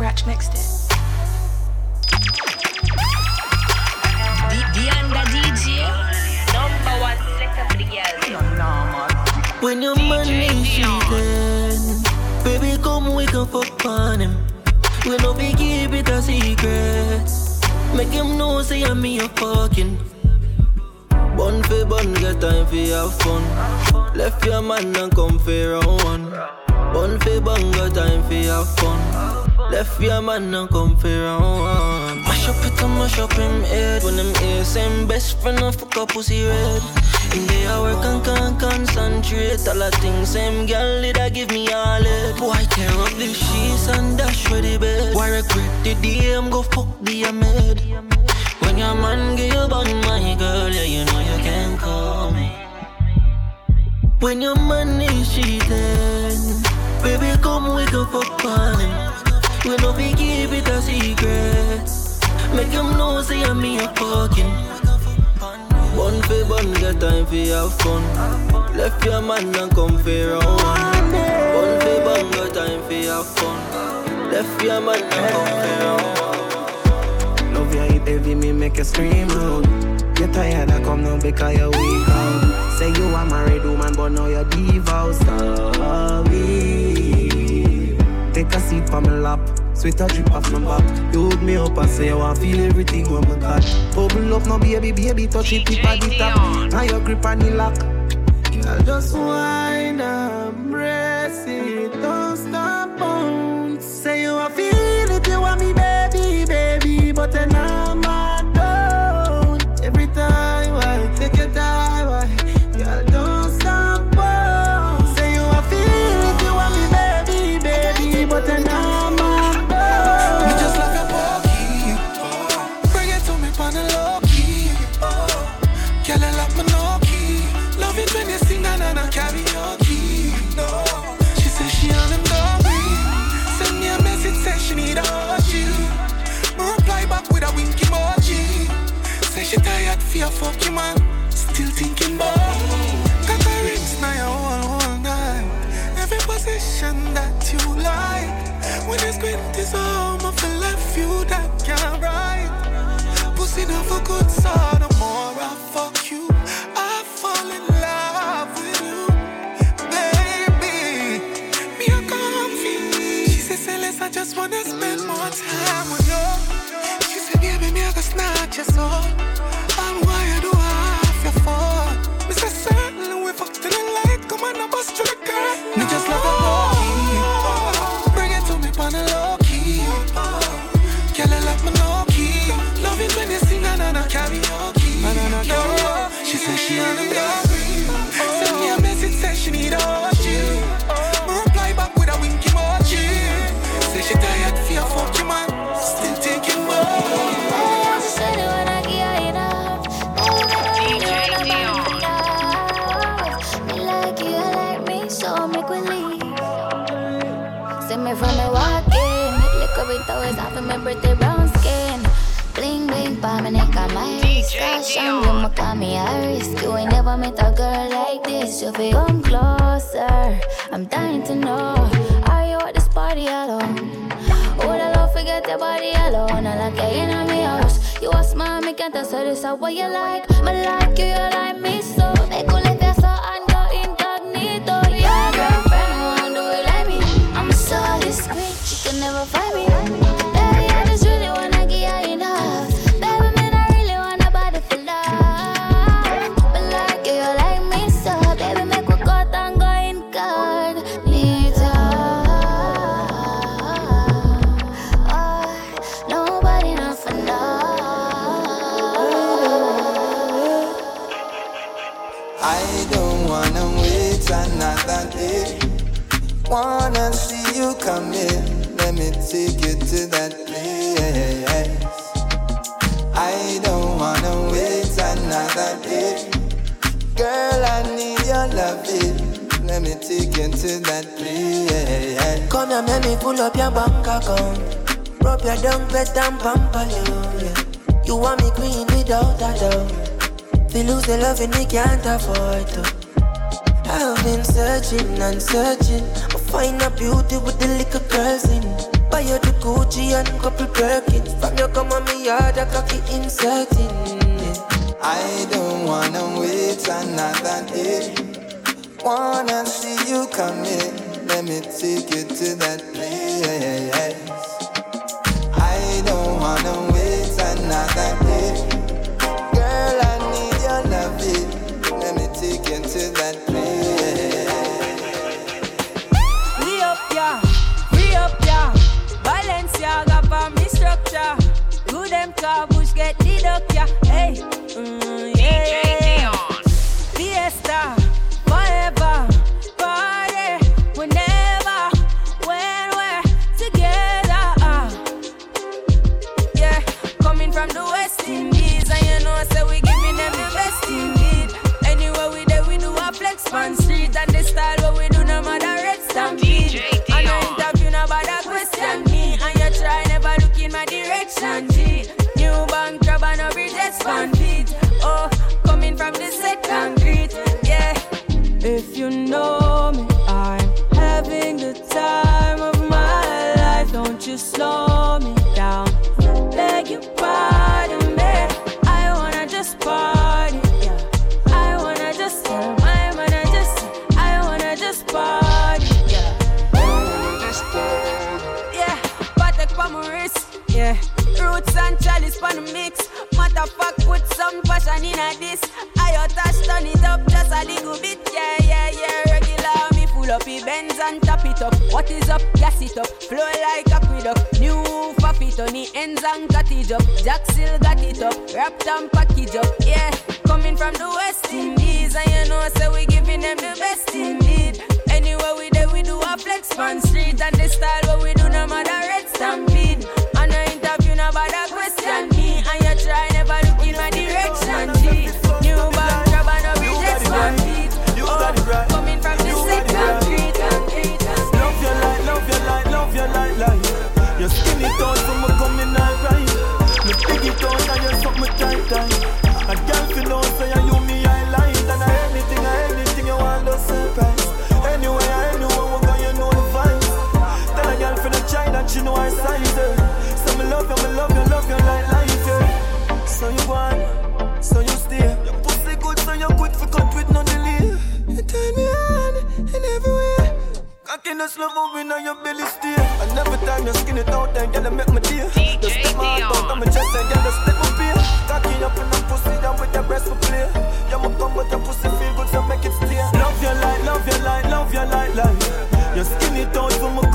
Scratch mixed it. When your money cheating, baby, come we can fuck on him. We no be keep it a secret. Make him know say I'm me a fucking. Bun for bun, get time for have fun. Left your man and come for round one. Bun for bun, got time for have fun. Left your man and come for round. Mash up it and mash up him head. When them ears same best friend of fuck up pussy red. In the hour can can concentrate. All the things same girl did I give me all it. Boy tear up the sheets and dash for the bed. Why regret the day I'm go fuck the amid. When your man give you bun my girl, yeah you know you can call me. When your man is cheating, baby come we can fuck on him. We no be keep it a secret. Make him know say I'm me a fucking. Bun for bun, get time for have fun. Left your man and come for round one. Bun for bun, got time for have fun. Left your man and come for round one. Love you hit heavy, me make you scream out. You tired, I come now because you weak out. Say you a married woman, but now you're devout. Sorry. Take a seat for my lap. Sweet a drip off my back. You hold me up and say you want feel everything when my got. Bubble up now, baby, baby, touch it tip at the top. Now your grip on the lock. Girl, just wind up, brace it, don't stop, Forget your body alone? I like you in my house. You a smile, me can't answer this. How what you like? Me like you, you like me so. Make you live your so and go incognito. Your girlfriend won't do it like me. I'm so discreet, you can never find me. Loving. Let me take you to that place. Come here, make me pull up your bank account. Rub your down, pet and pamper you. Yeah. You want me green without a doubt. Feel lose the love and me can't afford to. I've been searching and searching. I find a beauty with the little curls in. Buy you the Gucci and couple Birkins. From you come on me yard, I cocky inserting. I don't wanna wait another day. Wanna see you come in. Let me take you to that place. I don't wanna wait another day. Girl, I need your love. Let me take you to that place. We up, yeah. We up, yeah. Balenciaga for me structure. Good them car bush get the duck, yeah. Hey, mm, size. eh. So me love you, me love you, love you like life. Yeah. So you want, so you stay. Your pussy good, so you quick fi cut with no delay. You turn me on in every way. Cocky slow moving on your belly stay. And every time you skin it out, then you make me dear. Just step my out on my chest and just step up here. Cocky up in the pussy, down with your breast for play. You ma come with your pussy feel good, so make it stay. Love your light, love your light, love your light, light. You skin it out, me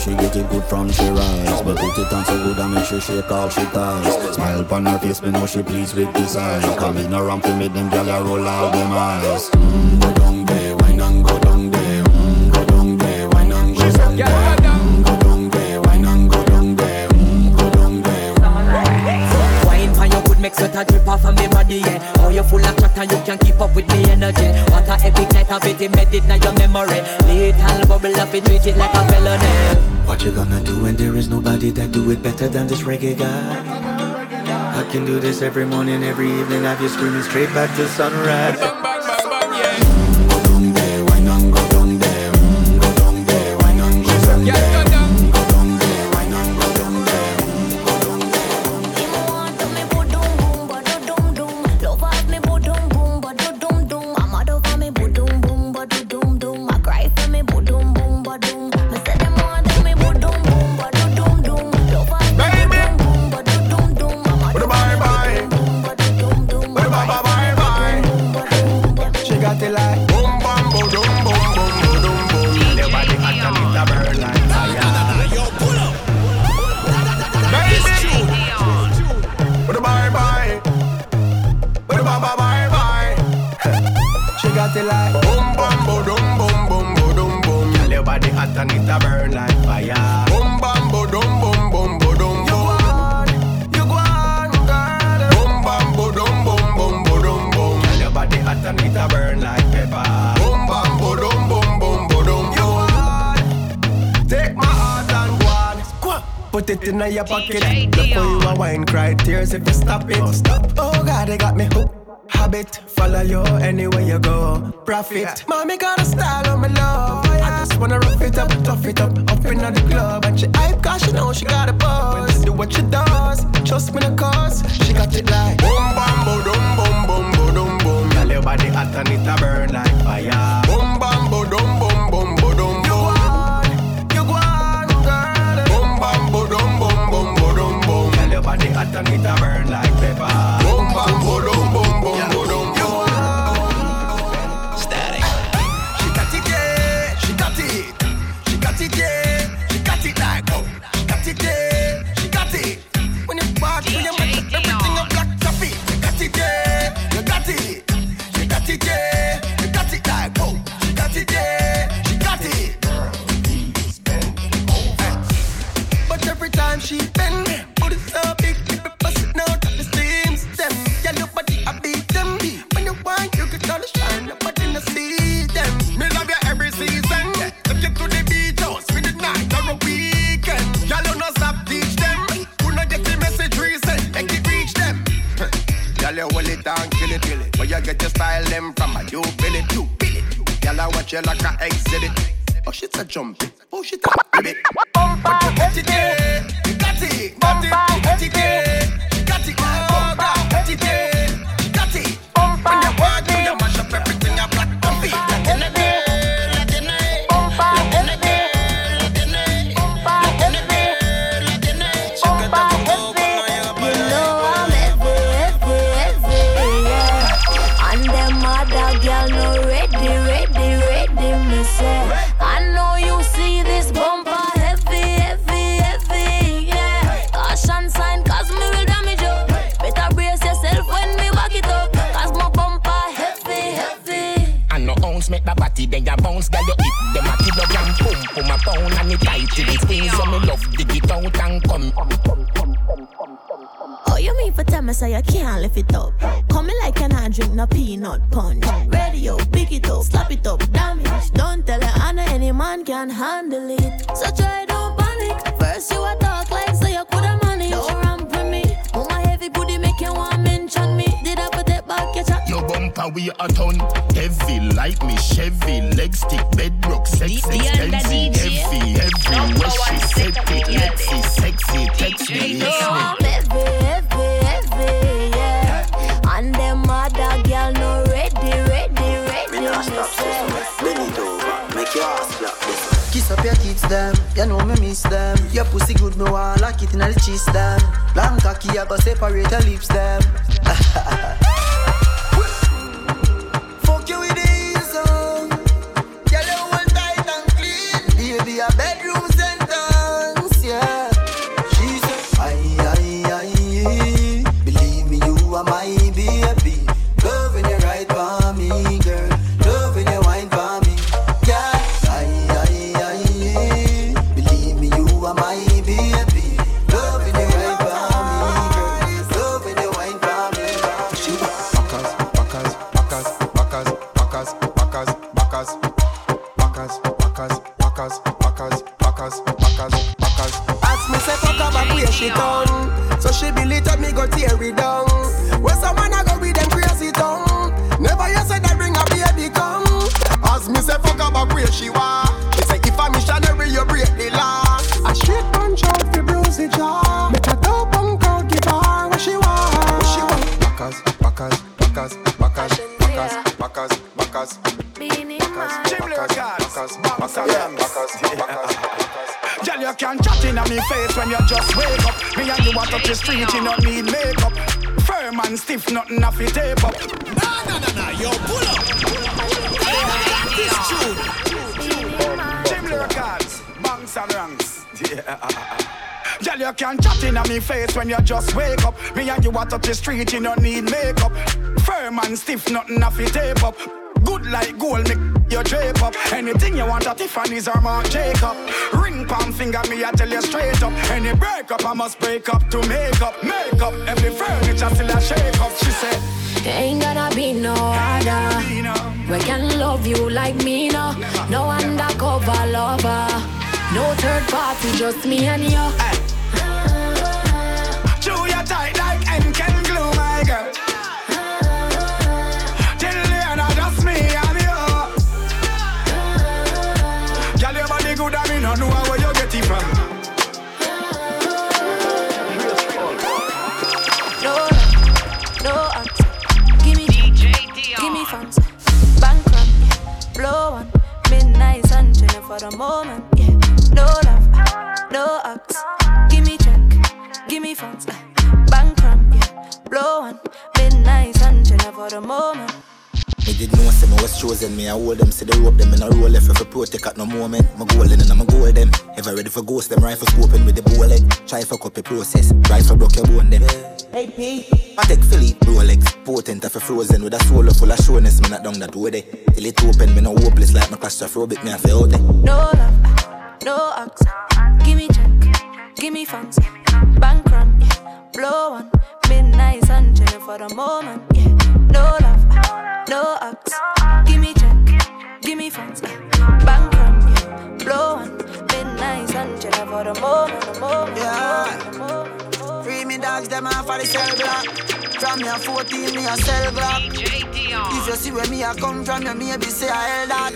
she get it good from she rise But put it on so good and make sure shake all she ties. Smile upon her face, me know she pleased with this eyes Come in around to me, them gyal a roll out them eyes. Mm, chatter, you can keep up with me energy. What a epic night of it, embedded in your memory. Little bubble up, it treat it like a felony. What you gonna do when there is nobody that do it better than this reggae guy? I can do this every morning, every evening, have you screaming straight back to sunrise. It like boom, bam, boom, boom, boom, boom, boom, boom, boom. Your body hot and it a burn like fire. With a bye bye, with a bye bye bye bye. She got it like boom, boom, boom, boom, boom, boom, boom, boom. Your body hot and it a burn like fire. Boom, boom, boom, boom, boom, boom, put it in your pocket. Look where you a wine, cry tears if you stop it. Oh, stop. oh God, they got me hooked. Habit, follow you anywhere you go. Profit, mommy got a style on my love. I just wanna rough it up, tough it up, up in the club. And she hype cause she know she got a buzz. Do what she does, trust me the cause. She got it like boom, bam, boom, boom, boom, boom, boom, boom. Girl, your body hot and it a burn like fire. Boom, bam, Anita burn like pepper. Boom, bam, she like a exhibit. Oh, she's a jumpy. Oh, she's a ribbit. Bumper, she. so you can't lift it up. Coming like an hard drink no peanut punch. Radio, pick it up, slap it up, damage. Don't tell her Anna, any man can handle it. So try don't panic. First you a talk like so you coulda manage. Don't run for me. Oh my heavy booty make you want mention me. Did I put it back your chat? Your bumper we a ton heavy like me Chevy. Leg stick, bedrock, sexy, expensive. Heavy, heavy, where she set it. Lexi, sexy, text me, me. them. You know me miss them. Your pussy good, me want lock it in the cheese them. Long cocky, I go separate your lips them. Levi's or Mark Jacob. Ring palm finger, me I tell you straight up. Any breakup, I must break up to make up, make up. Every furniture still a shake up. She said. There ain't gonna be no other. We can love you like me, no. No undercover lover. No third party, just me and you. Hey. For the moment, did know say me was chosen, me I hold them, see the rope them in a roll left for protect at no moment. My golden and I'm a goal them. Ever ready for ghost them, rifle scoping with the bullet. Try for copy process, rifle broke your bone them. Hey P. I take Philly, Rolex, potent if frozen with a soul full of showness, me not down that way there. Till it open, me no hopeless like my claustrophobic, me I feel out there. No love, no act. Give me check, give me funds. Bank run, yeah. blow one. Midnight sun chillin' for the moment, yeah. No love, no act. Give me check, give me funds. Bank run, yeah. blow one. Midnight sun chillin' for the moment, the moment, the moment. Free me dogs, them off for the cell block. From your 14, me a cell block. If you see where me a come from, you maybe say I held that.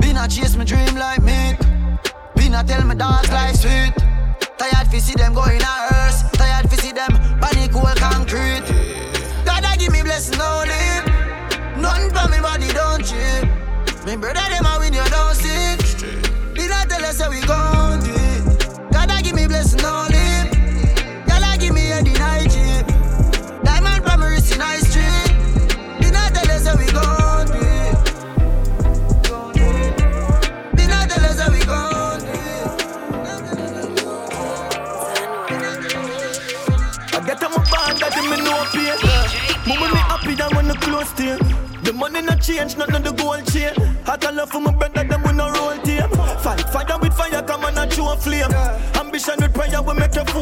Been a chase my dream like me. Been a tell my dogs like sweet. Tired fi see them going a hearse. Tired fi see them body cool concrete. Give me blessing leave. Nothing for me body don't cheat. Me brother them a win you don't see. Did I tell us how we gon' do it? God I give me blessing no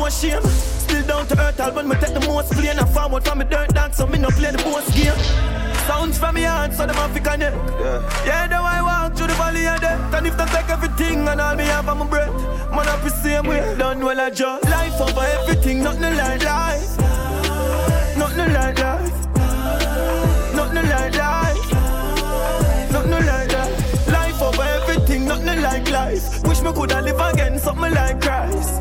we make you for shame. Still down to earth, i album, me take the most plane. I forward from me dirt dance, so me no play the boss game. Sounds from me heart, so them have to connect. Yeah, yeah the way I walk through the valley of death. And if they take everything and all me have on my breath, man, I be same way. Done well, I just life over everything, nothing like life. Nothing like life. Nothing like life. Nothing like life. Life over everything, nothing like life. Wish me coulda live again, something like Christ.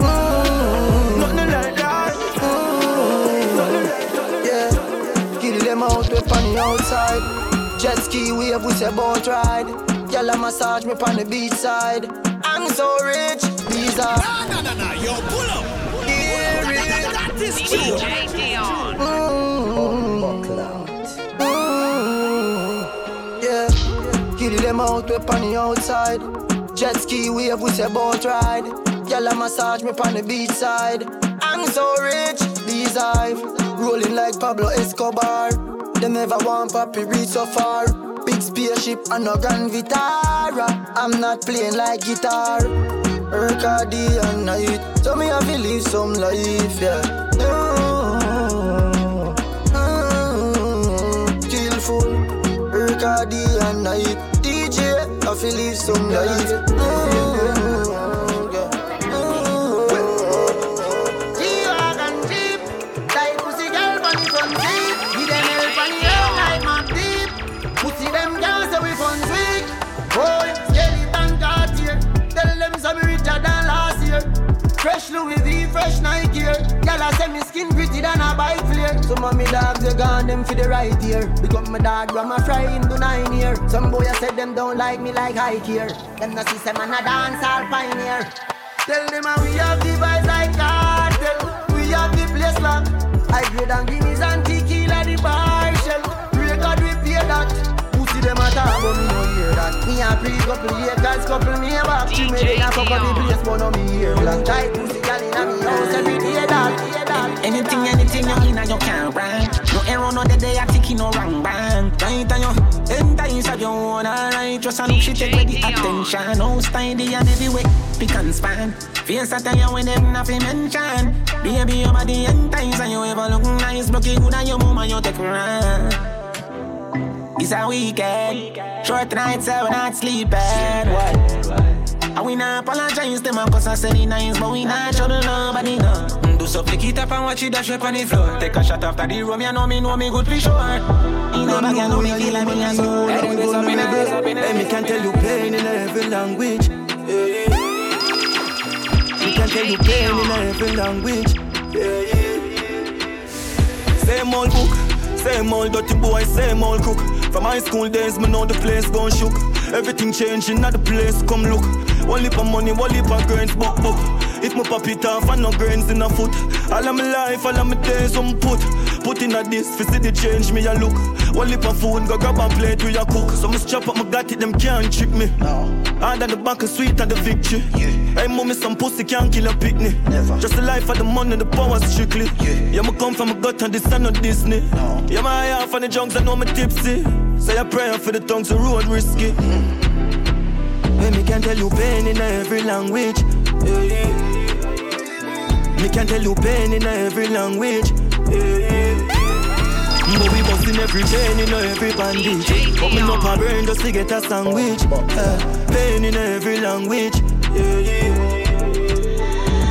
Out we on the outside. Jet ski wave with a boat ride. Gyal a massage me on the beach side. I'm so rich, these are. No, no, no, no, yo, pull up. Yeah, rich. That is DJ Dion. Mm-hmm. Mm-hmm. Yeah, kill them out we on the outside. Jet ski wave with a boat ride. Gyal a massage me on the beach side. I'm so rich, these eyes rolling like Pablo Escobar. They never want papi reach so far. Big spaceship and no Grand Vitara. I'm not playing like guitar. Work hard day and night, so me have to live some life, yeah. Mm, mm, Kill full, work hard day and night. DJ, I feel live some life. Mm, Become my dog, ram a fry nine year. Some boy I said them don't like me like I here. Them no see them and a dance all pioneer. Tell them how we have the vibes like cartel. We have the place locked. I grade and guineas and tequila the bar shell. Record we pay that. Pussy them a talk but me no hear that. Me a pre couple acres, couple me a back. She me dey a fuck up the place but no me hear black. Tight pussy gal inna me house every day that. Anything, anything you in and you can't run. No error, no dead day, I think you no wrong bang. Right and you enter inside your own alright. Just a look, she take away the attention. No style, the and everywhere, pick and span. Face a tell you when them nothing mention. Baby, your body entice and you ever look nice. Block it good and your mama you take run. It's a weekend, short nights, so we not sleeping. What? And we not apologize to them cause I said it nice, but we not show the nobody no. Do something, keep up and watch it dash up on the floor. Take a shot after the room, you know me, know me good for sure. In a bag, you know me feel like me a soul. Hey, me can tell you pain in every language. Me can tell you pain in every language. Same old book, same old dirty boy, same old cook. From high school days, me know the place gone shook. Everything changing at the place, come look. One lip of money, one lip of grains, book, book. If me pop it off and no grains in a foot. All of my life, all of my days, I'm put. Put in a this, for see the change me a look. One lip of food, go grab a plate with your cook. So me strap up, my got it, them can't trick me. No. Hard the back of sweet and the victory. Yeah. Hey, mommy, some pussy can't kill a picnic. Never. Just the life of the money, the power strictly. Yeah, yeah me come from a gut and this and not Disney. No. Yeah, my eye off on the junks, I know me tipsy. Say a prayer for the tongues, the road risky. Mm. Hey, me can tell you pain in every language. Yeah. Me can tell you pain in every language. Yeah. But we bustin' every chain in every bandage. Me not a brain just to get a sandwich. Uh, pain in every language. Yeah,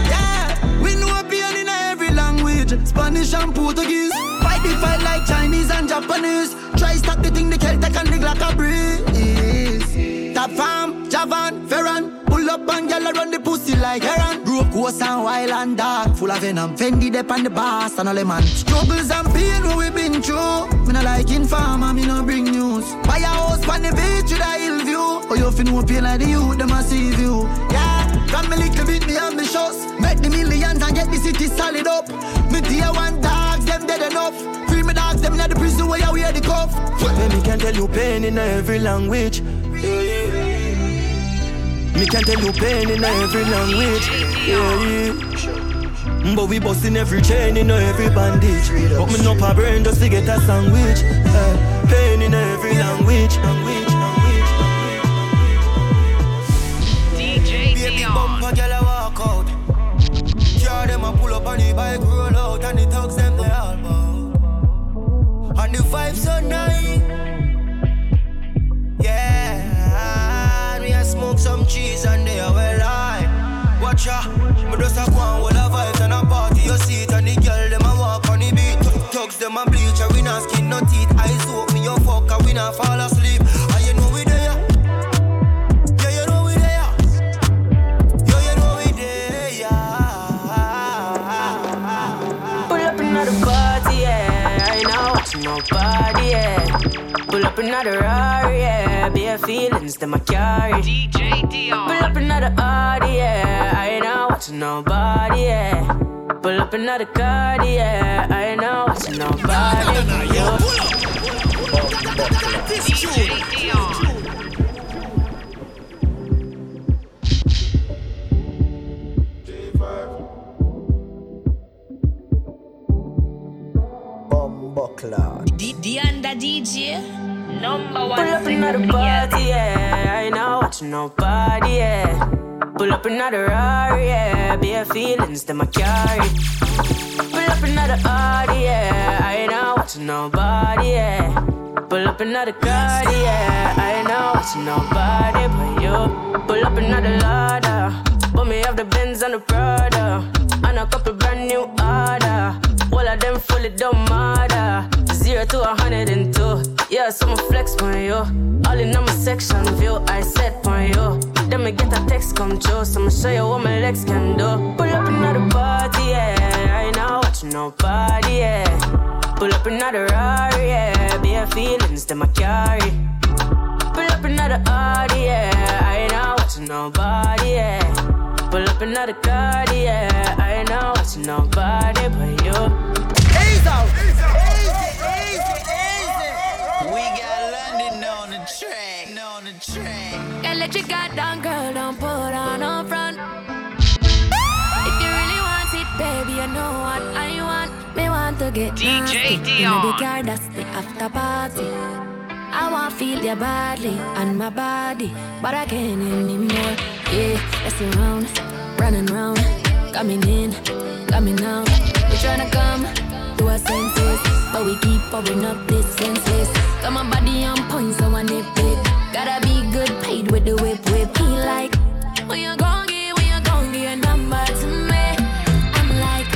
yeah. we know pain in every language. Spanish and Portuguese. Fight the fight like Chinese and Japanese. Try stop the thing the Celtic and the a breeze. Top farm, Javan, Ferran. Pull up and gyal run the pussy like heron. Broke horse and wild and dark, full of venom. Fendi dep on the boss and all the man. Struggles and pain what we been through. Me no like informer, me no bring news. Buy a house on the beach with a hill view. Oh you fin no pain like the youth, them a see you. Yeah, from me little bit me ambitious. Make the millions and get the city solid up. Me dear one dogs, them dead enough. Me dogs, them in the prison where you wear the cuff. Me can tell you pain in every language. Yeah, yeah. Me can tell you pain in every language. Yeah, yeah. But we bustin' every chain in every bandage. But me not a brain just to get a sandwich. Uh, pain in every language. language, language, DJ Baby girl, I walk out. Car them a pull up on the bike, roll out, and the thugs them they all bout. And the vibes so nice. Some cheese and they are well high. Watch ya, me just a go on with a vibes and a party. You see it and the girl them a walk on the beat. Tugs them a bleach, and we not skin no teeth. Eyes open, you fuck, and we not fall asleep. And you know we there. Yeah, you know we there. Yeah, you know we there. Pull up another party, yeah. I know watching nobody, yeah. Pull up another Rari, yeah. Bare feelings that my carry. DJ Dion. Pull up another Audi, yeah. I ain't not watching nobody, yeah. Pull up another card, yeah. I ain't not watching nobody. Yo, pull up. DJ Dion. D, D under DJ. Number one. Pull up another party, yeah. I ain't not watching nobody, yeah. Pull up another Rari, yeah. Bare feelings that my carry. Pull up another Audi, yeah. I ain't not watching nobody, yeah. Pull up another car, yeah. I ain't not watching nobody but you. Pull up another ladder. Put me off the Benz and the Prada. And a couple brand new order. All of them fully don't matter. Zero to a hundred and two. Yeah, so I'ma flex on you. All in on my section view, I set on you. Then me get a text come true, so I'ma show you what my legs can do. Pull up another party, yeah. I ain't not watching nobody, yeah. Pull up another Rari, yeah. Bare feelings that my carry. Pull up another Audi, yeah. I ain't not watching nobody, yeah. Pull up another car, yeah. I ain't not watching nobody but you. Ease out. Let your guard down, girl, don't put on no front. If you really want it, baby, you know what I want. Me want to get DJ nasty. In Dion. the car, that's the after party. I want feel your body and my body, but I can't anymore. Yeah, let's around, running round, coming in, coming out. We tryna come to our senses, but we keep pouring up this senseless. Got my body on point, so I nip it. Gotta be good paid with the whip, whip. He like, when you gon' get, when you gon' get your number to me. I'm like,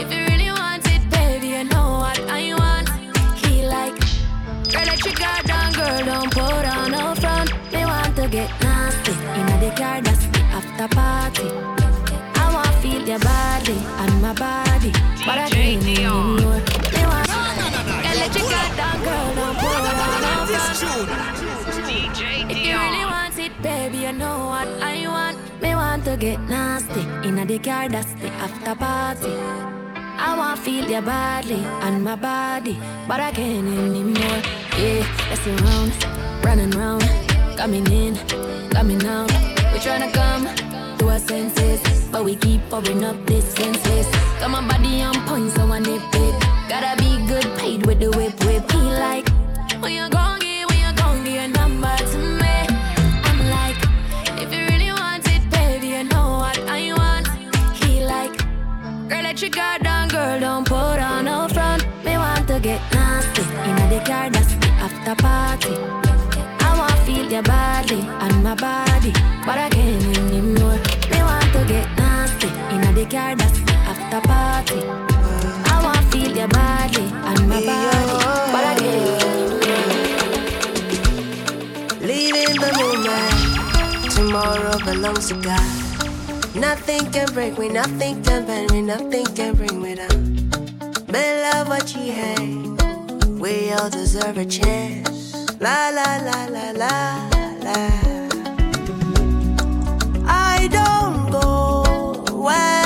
if you really want it, baby, you know what I want. He like, girl, let your guard down, girl, don't put on no front. They want to get nasty. In the car, that's the after party. I wanna feel your body and my body, but I can't anymore. Get nasty in the car, that's the after party. I want feel your body and my body, but I can't anymore. Yeah, let's around, running round, coming in, coming out. We tryna come to our senses, but we keep pouring up this senseless. Got my body on point, so I nip it. Gotta be good paid with the whip whip. He like, when you gon' girl, let your guard down, girl, don't put on no front. Me want to get nasty in the car, that's the after party. I want to feel your body and my body, but I can't anymore. Me want to get nasty in the car, that's the after party. I want to feel your body and my body, oh, oh, oh. but I can't Leaving the moment, tomorrow belongs to God. Nothing can break me, nothing can bend me, nothing can bring me down. But love what you had, we all deserve a chance. La la la la la la. I don't go where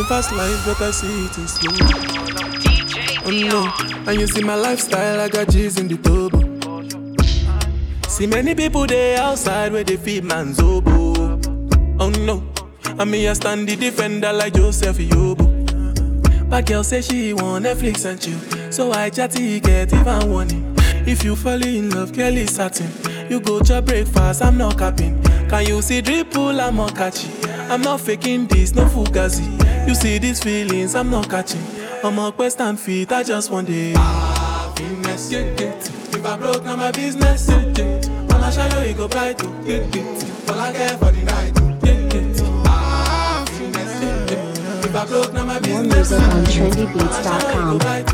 living fast life, but I see it in slow. Oh no, and you see my lifestyle, I got G's in the turbo. See many people there outside where they feed man's oboe. Oh no, and me I stand the defender like Joseph Yobo. But girl say she want Netflix and chill, so I chatty get even warning. If you fall in love, is certain. You go to breakfast, I'm not capping. Can you see dripple, I'm not catchy. I'm not faking this, no fugazi. You see these feelings, I'm not catching. I'm a quest and feet, I just want it. Happiness, yeah, yeah. If I broke, now my business, yeah, yeah. All I show you, go bright, oh, yeah, yeah. All I care for the night, oh, yeah, yeah. Happiness, yeah, yeah. If I broke, now my More business, music on yeah, trendybeats.com. Baby,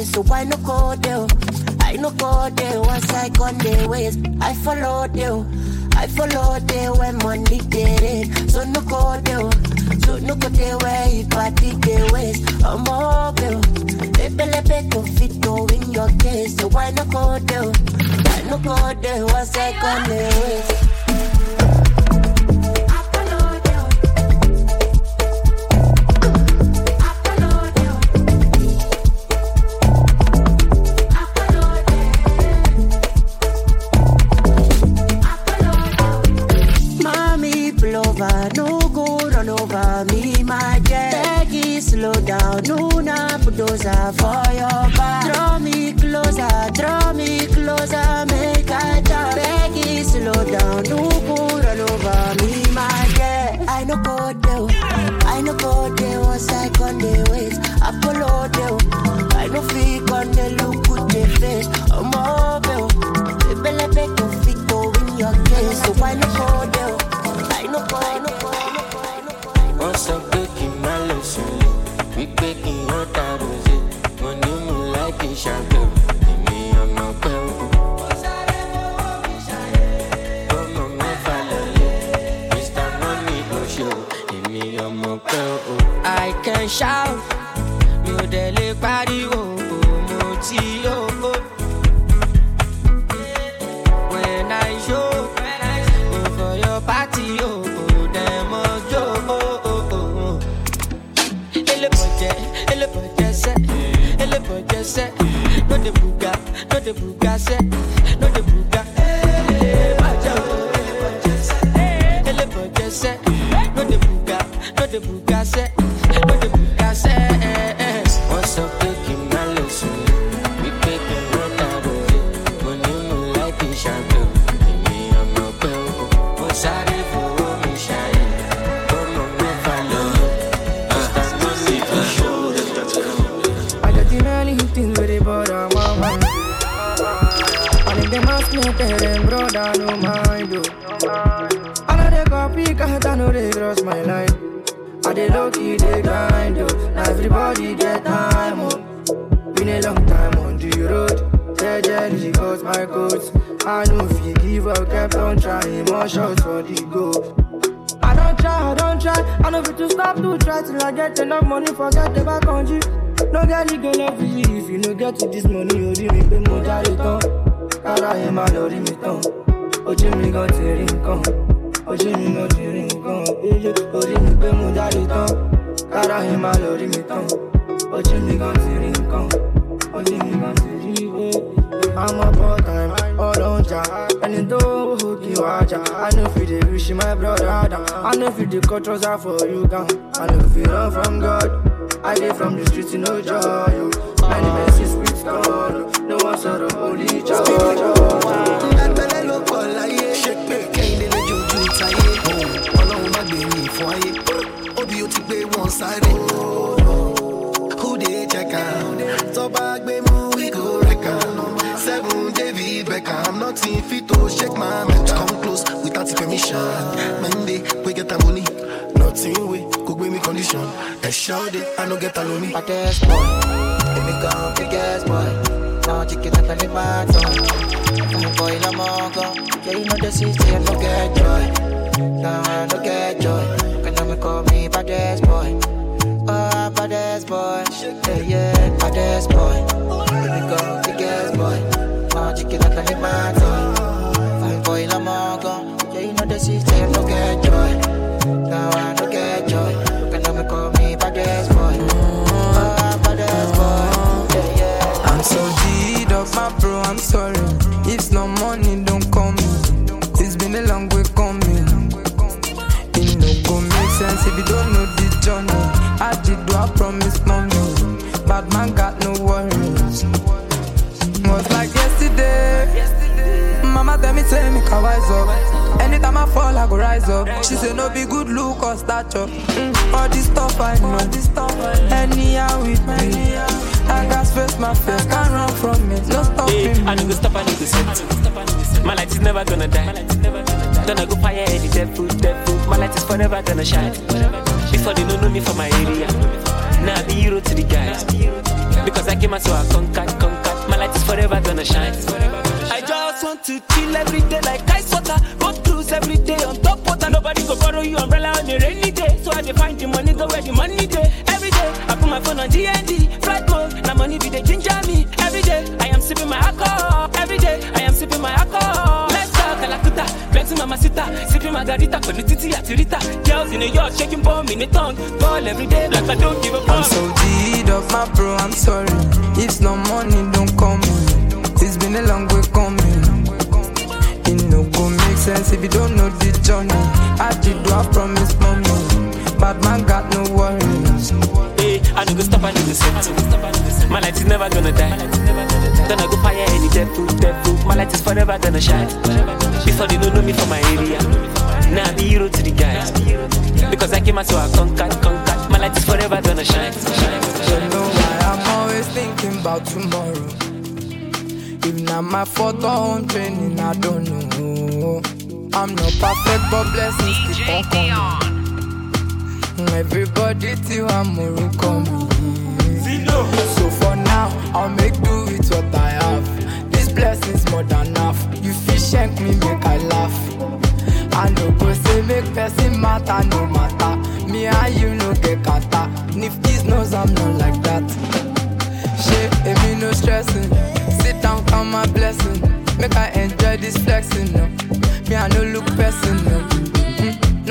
day, so why no call them? I no call them once I gone their ways. I follow them. I follow them when money get it. So no call them. so no go there where party the ways. I'm mobile, baby, baby, go fit to win your case. So why no call them? I no call them once I gone their ways? body. Get to this money, you me pay more jolly ton. Kára yẹn máa lọ rí mi tán. Ojú mi gan ti rí nǹkan. Ojú mi gan ti rí nǹkan. Iye orí mi pé mo jáde tán. Kára yẹn máa lọ rí mi tán. Ojú mi gan ti rí nǹkan. Ojú mi gan ti rí ìwé. I'm a part time, all on ja. And it don't kí wá jà. I know if you dey wish my brother. I know if you dey cut trousers for you down. Alone. Boy, let me go biggest boy. Now chicken up and my tongue. Fine boy, la mongo. Yeah, you know the city, I no get joy. Now I no get joy. Can you call me baddest boy? Oh, baddest boy. Yeah, yeah, baddest boy. Let me go biggest boy. Now chicken up and my tongue. Fine boy, la mongo. Yeah, you know the city, I no sorry. If no money, don't call me. It's been a long way coming. It no go make sense if you don't know the journey. I did do I promise, mommy. Bad man got no worries. Was like yesterday. Mama tell me, say me can wise up. Anytime I fall, I go rise up. She say no be good look or stature. Mm, all this stuff I know. Anyhow with me. I got face my face, can't run from it. No stopping Hey, I no go stop, I no go set. My light is never gonna die. Gonna go fire any devil, devil. My light is forever gonna shine. Before they don't know me for my area. Now I be hero to the guys. Because I came out so I conquered, conquered. My light is forever gonna shine. I just want to chill every day like ice water. Go cruise every day on top water. Nobody go borrow you umbrella on a rainy day. So I dey find the money, go where the money day. My phone on DND, flight mode. Now money be the ginger me. Every day I am sipping my alcohol. Every day I am sipping my alcohol. Let's talk Kalakuta, Benzi Mama Sita, sipping margarita, for the titi at Girls in the yard shaking bomb in the tongue. Call every day like I don't give a I'm so G'd up, my bro, I'm sorry. If no money, don't call me. It's been a long way coming. It no go make sense if you don't know the journey. I did do I promise, I no go stop, I no go set. My light is never gonna die. Gonna go fire any devil, devil. My light is forever gonna shine. Before they don't know me for my area. Now I be hero to the guys. Because I came out so I conquered, conquered. My light is forever gonna shine. shine, Don't shine. know why I'm always thinking about tomorrow. If not my fault or home training, I don't know. I'm not perfect, but blessings keep on coming. Everybody till I'm coming. So for now, I'll make do with what I have. This blessings more than enough. You fish shank me, make I laugh. I no go say make person matter, no matter. Me and you no get kata. Nifty's knows I'm not like that. Shit, if me no stressing. Sit down, count my blessing. Make I enjoy this flexing, no. Me I no look person, no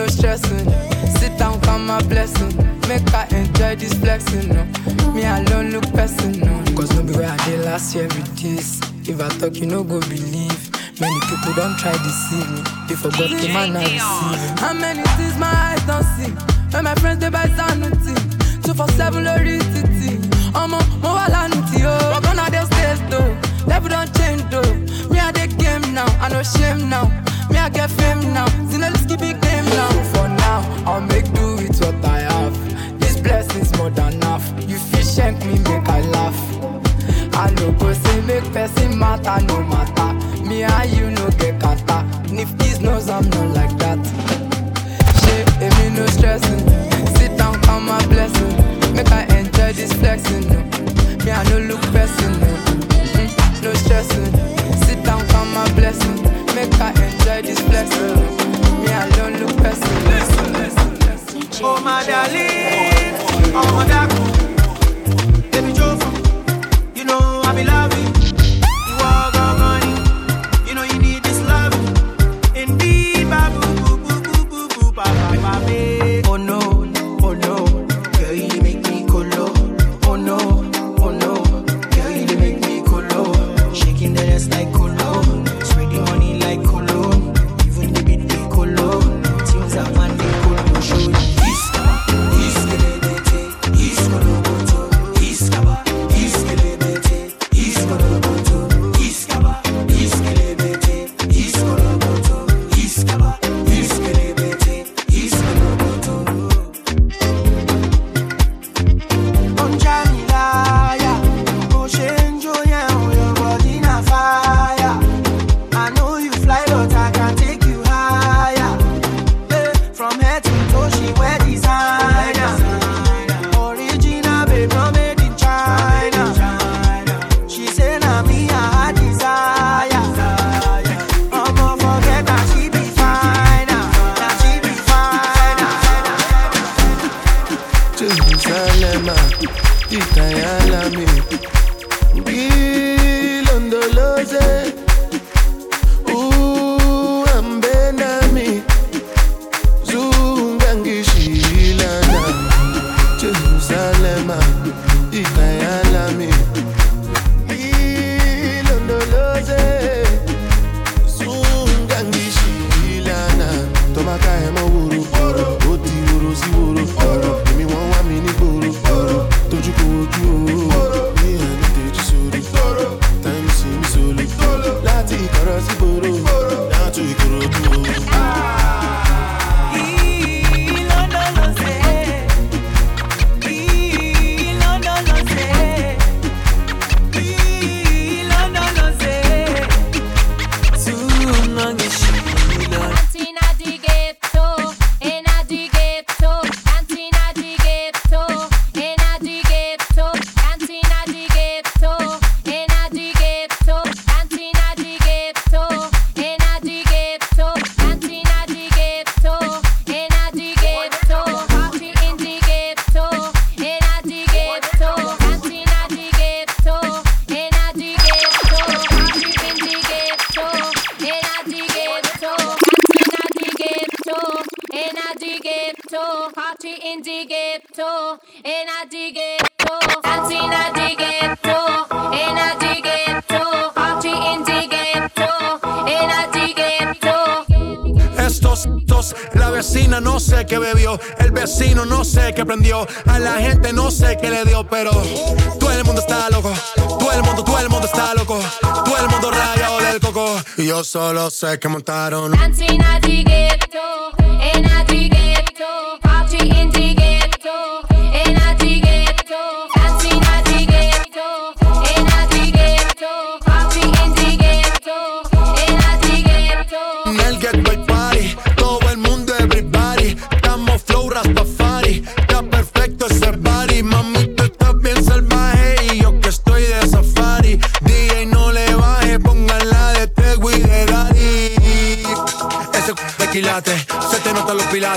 stressing. Sit down, count my blessing. Make I enjoy this flexing. No. Me alone look person. No. Cause no be where I did last year with this. If I talk, you no go believe. Many people don't try to see me. They forgot the man I receive. How many things my eyes don't see? When my friends they buy sanity. Two for seven, lorry city. I'm a more than oh. Gonna stay though. Never don't change though. Me I now, I no shame now. Me I get fame now, Zinaliski big name now. For now, I'll make do with what I have. This blessing's more than enough. You fish shank me, make I laugh. I no go say make person matter, no matter. Me and you no get kata. Nifty's knows I'm not like that. Shit, if me no stressing, sit down, count my blessing. Make I enjoy this flexing. Så här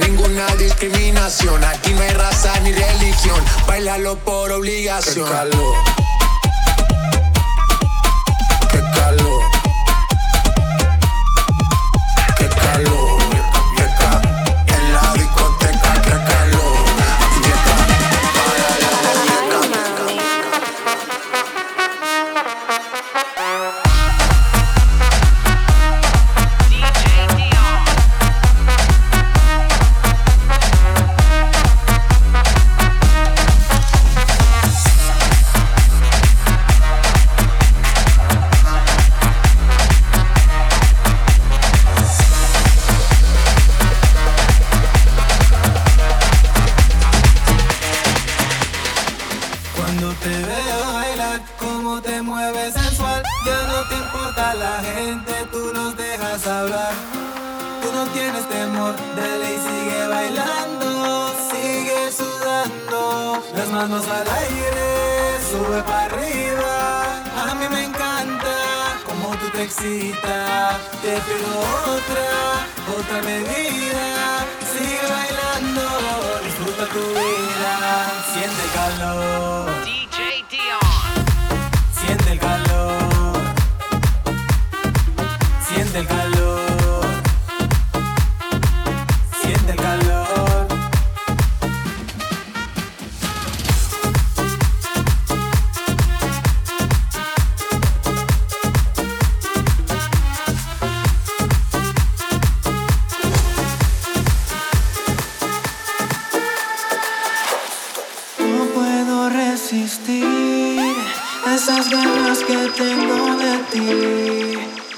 ninguna discriminación. Aquí no hay raza ni religión, bailalo por obligación. Qué calor. Qué calor.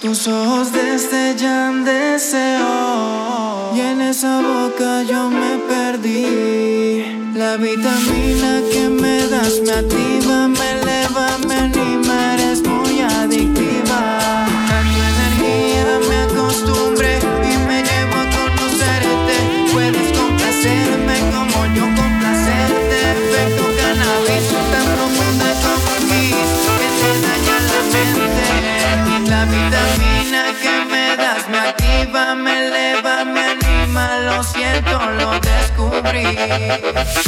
Tus ojos destellan deseo y en esa boca yo me perdí. La vitamina que me das me activa, me eleva, me anima. momento lo descubrí.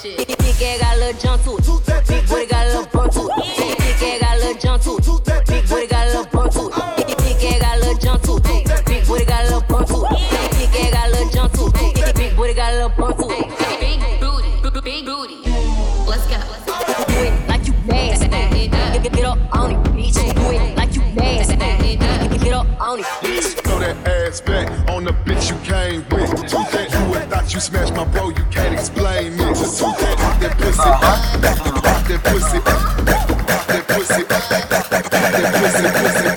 shit. Big, big, got a little jump to it. pussy, that pussy, that pussy, that pussy, that pussy.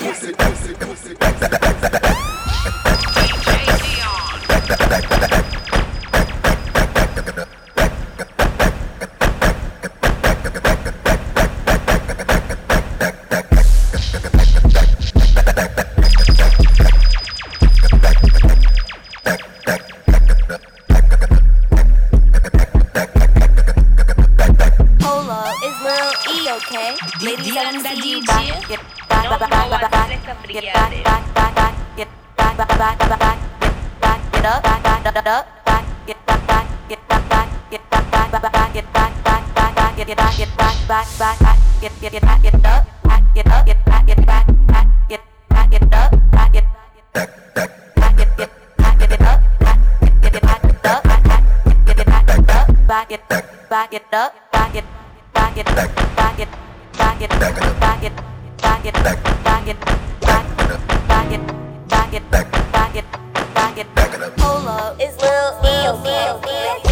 well, well, well.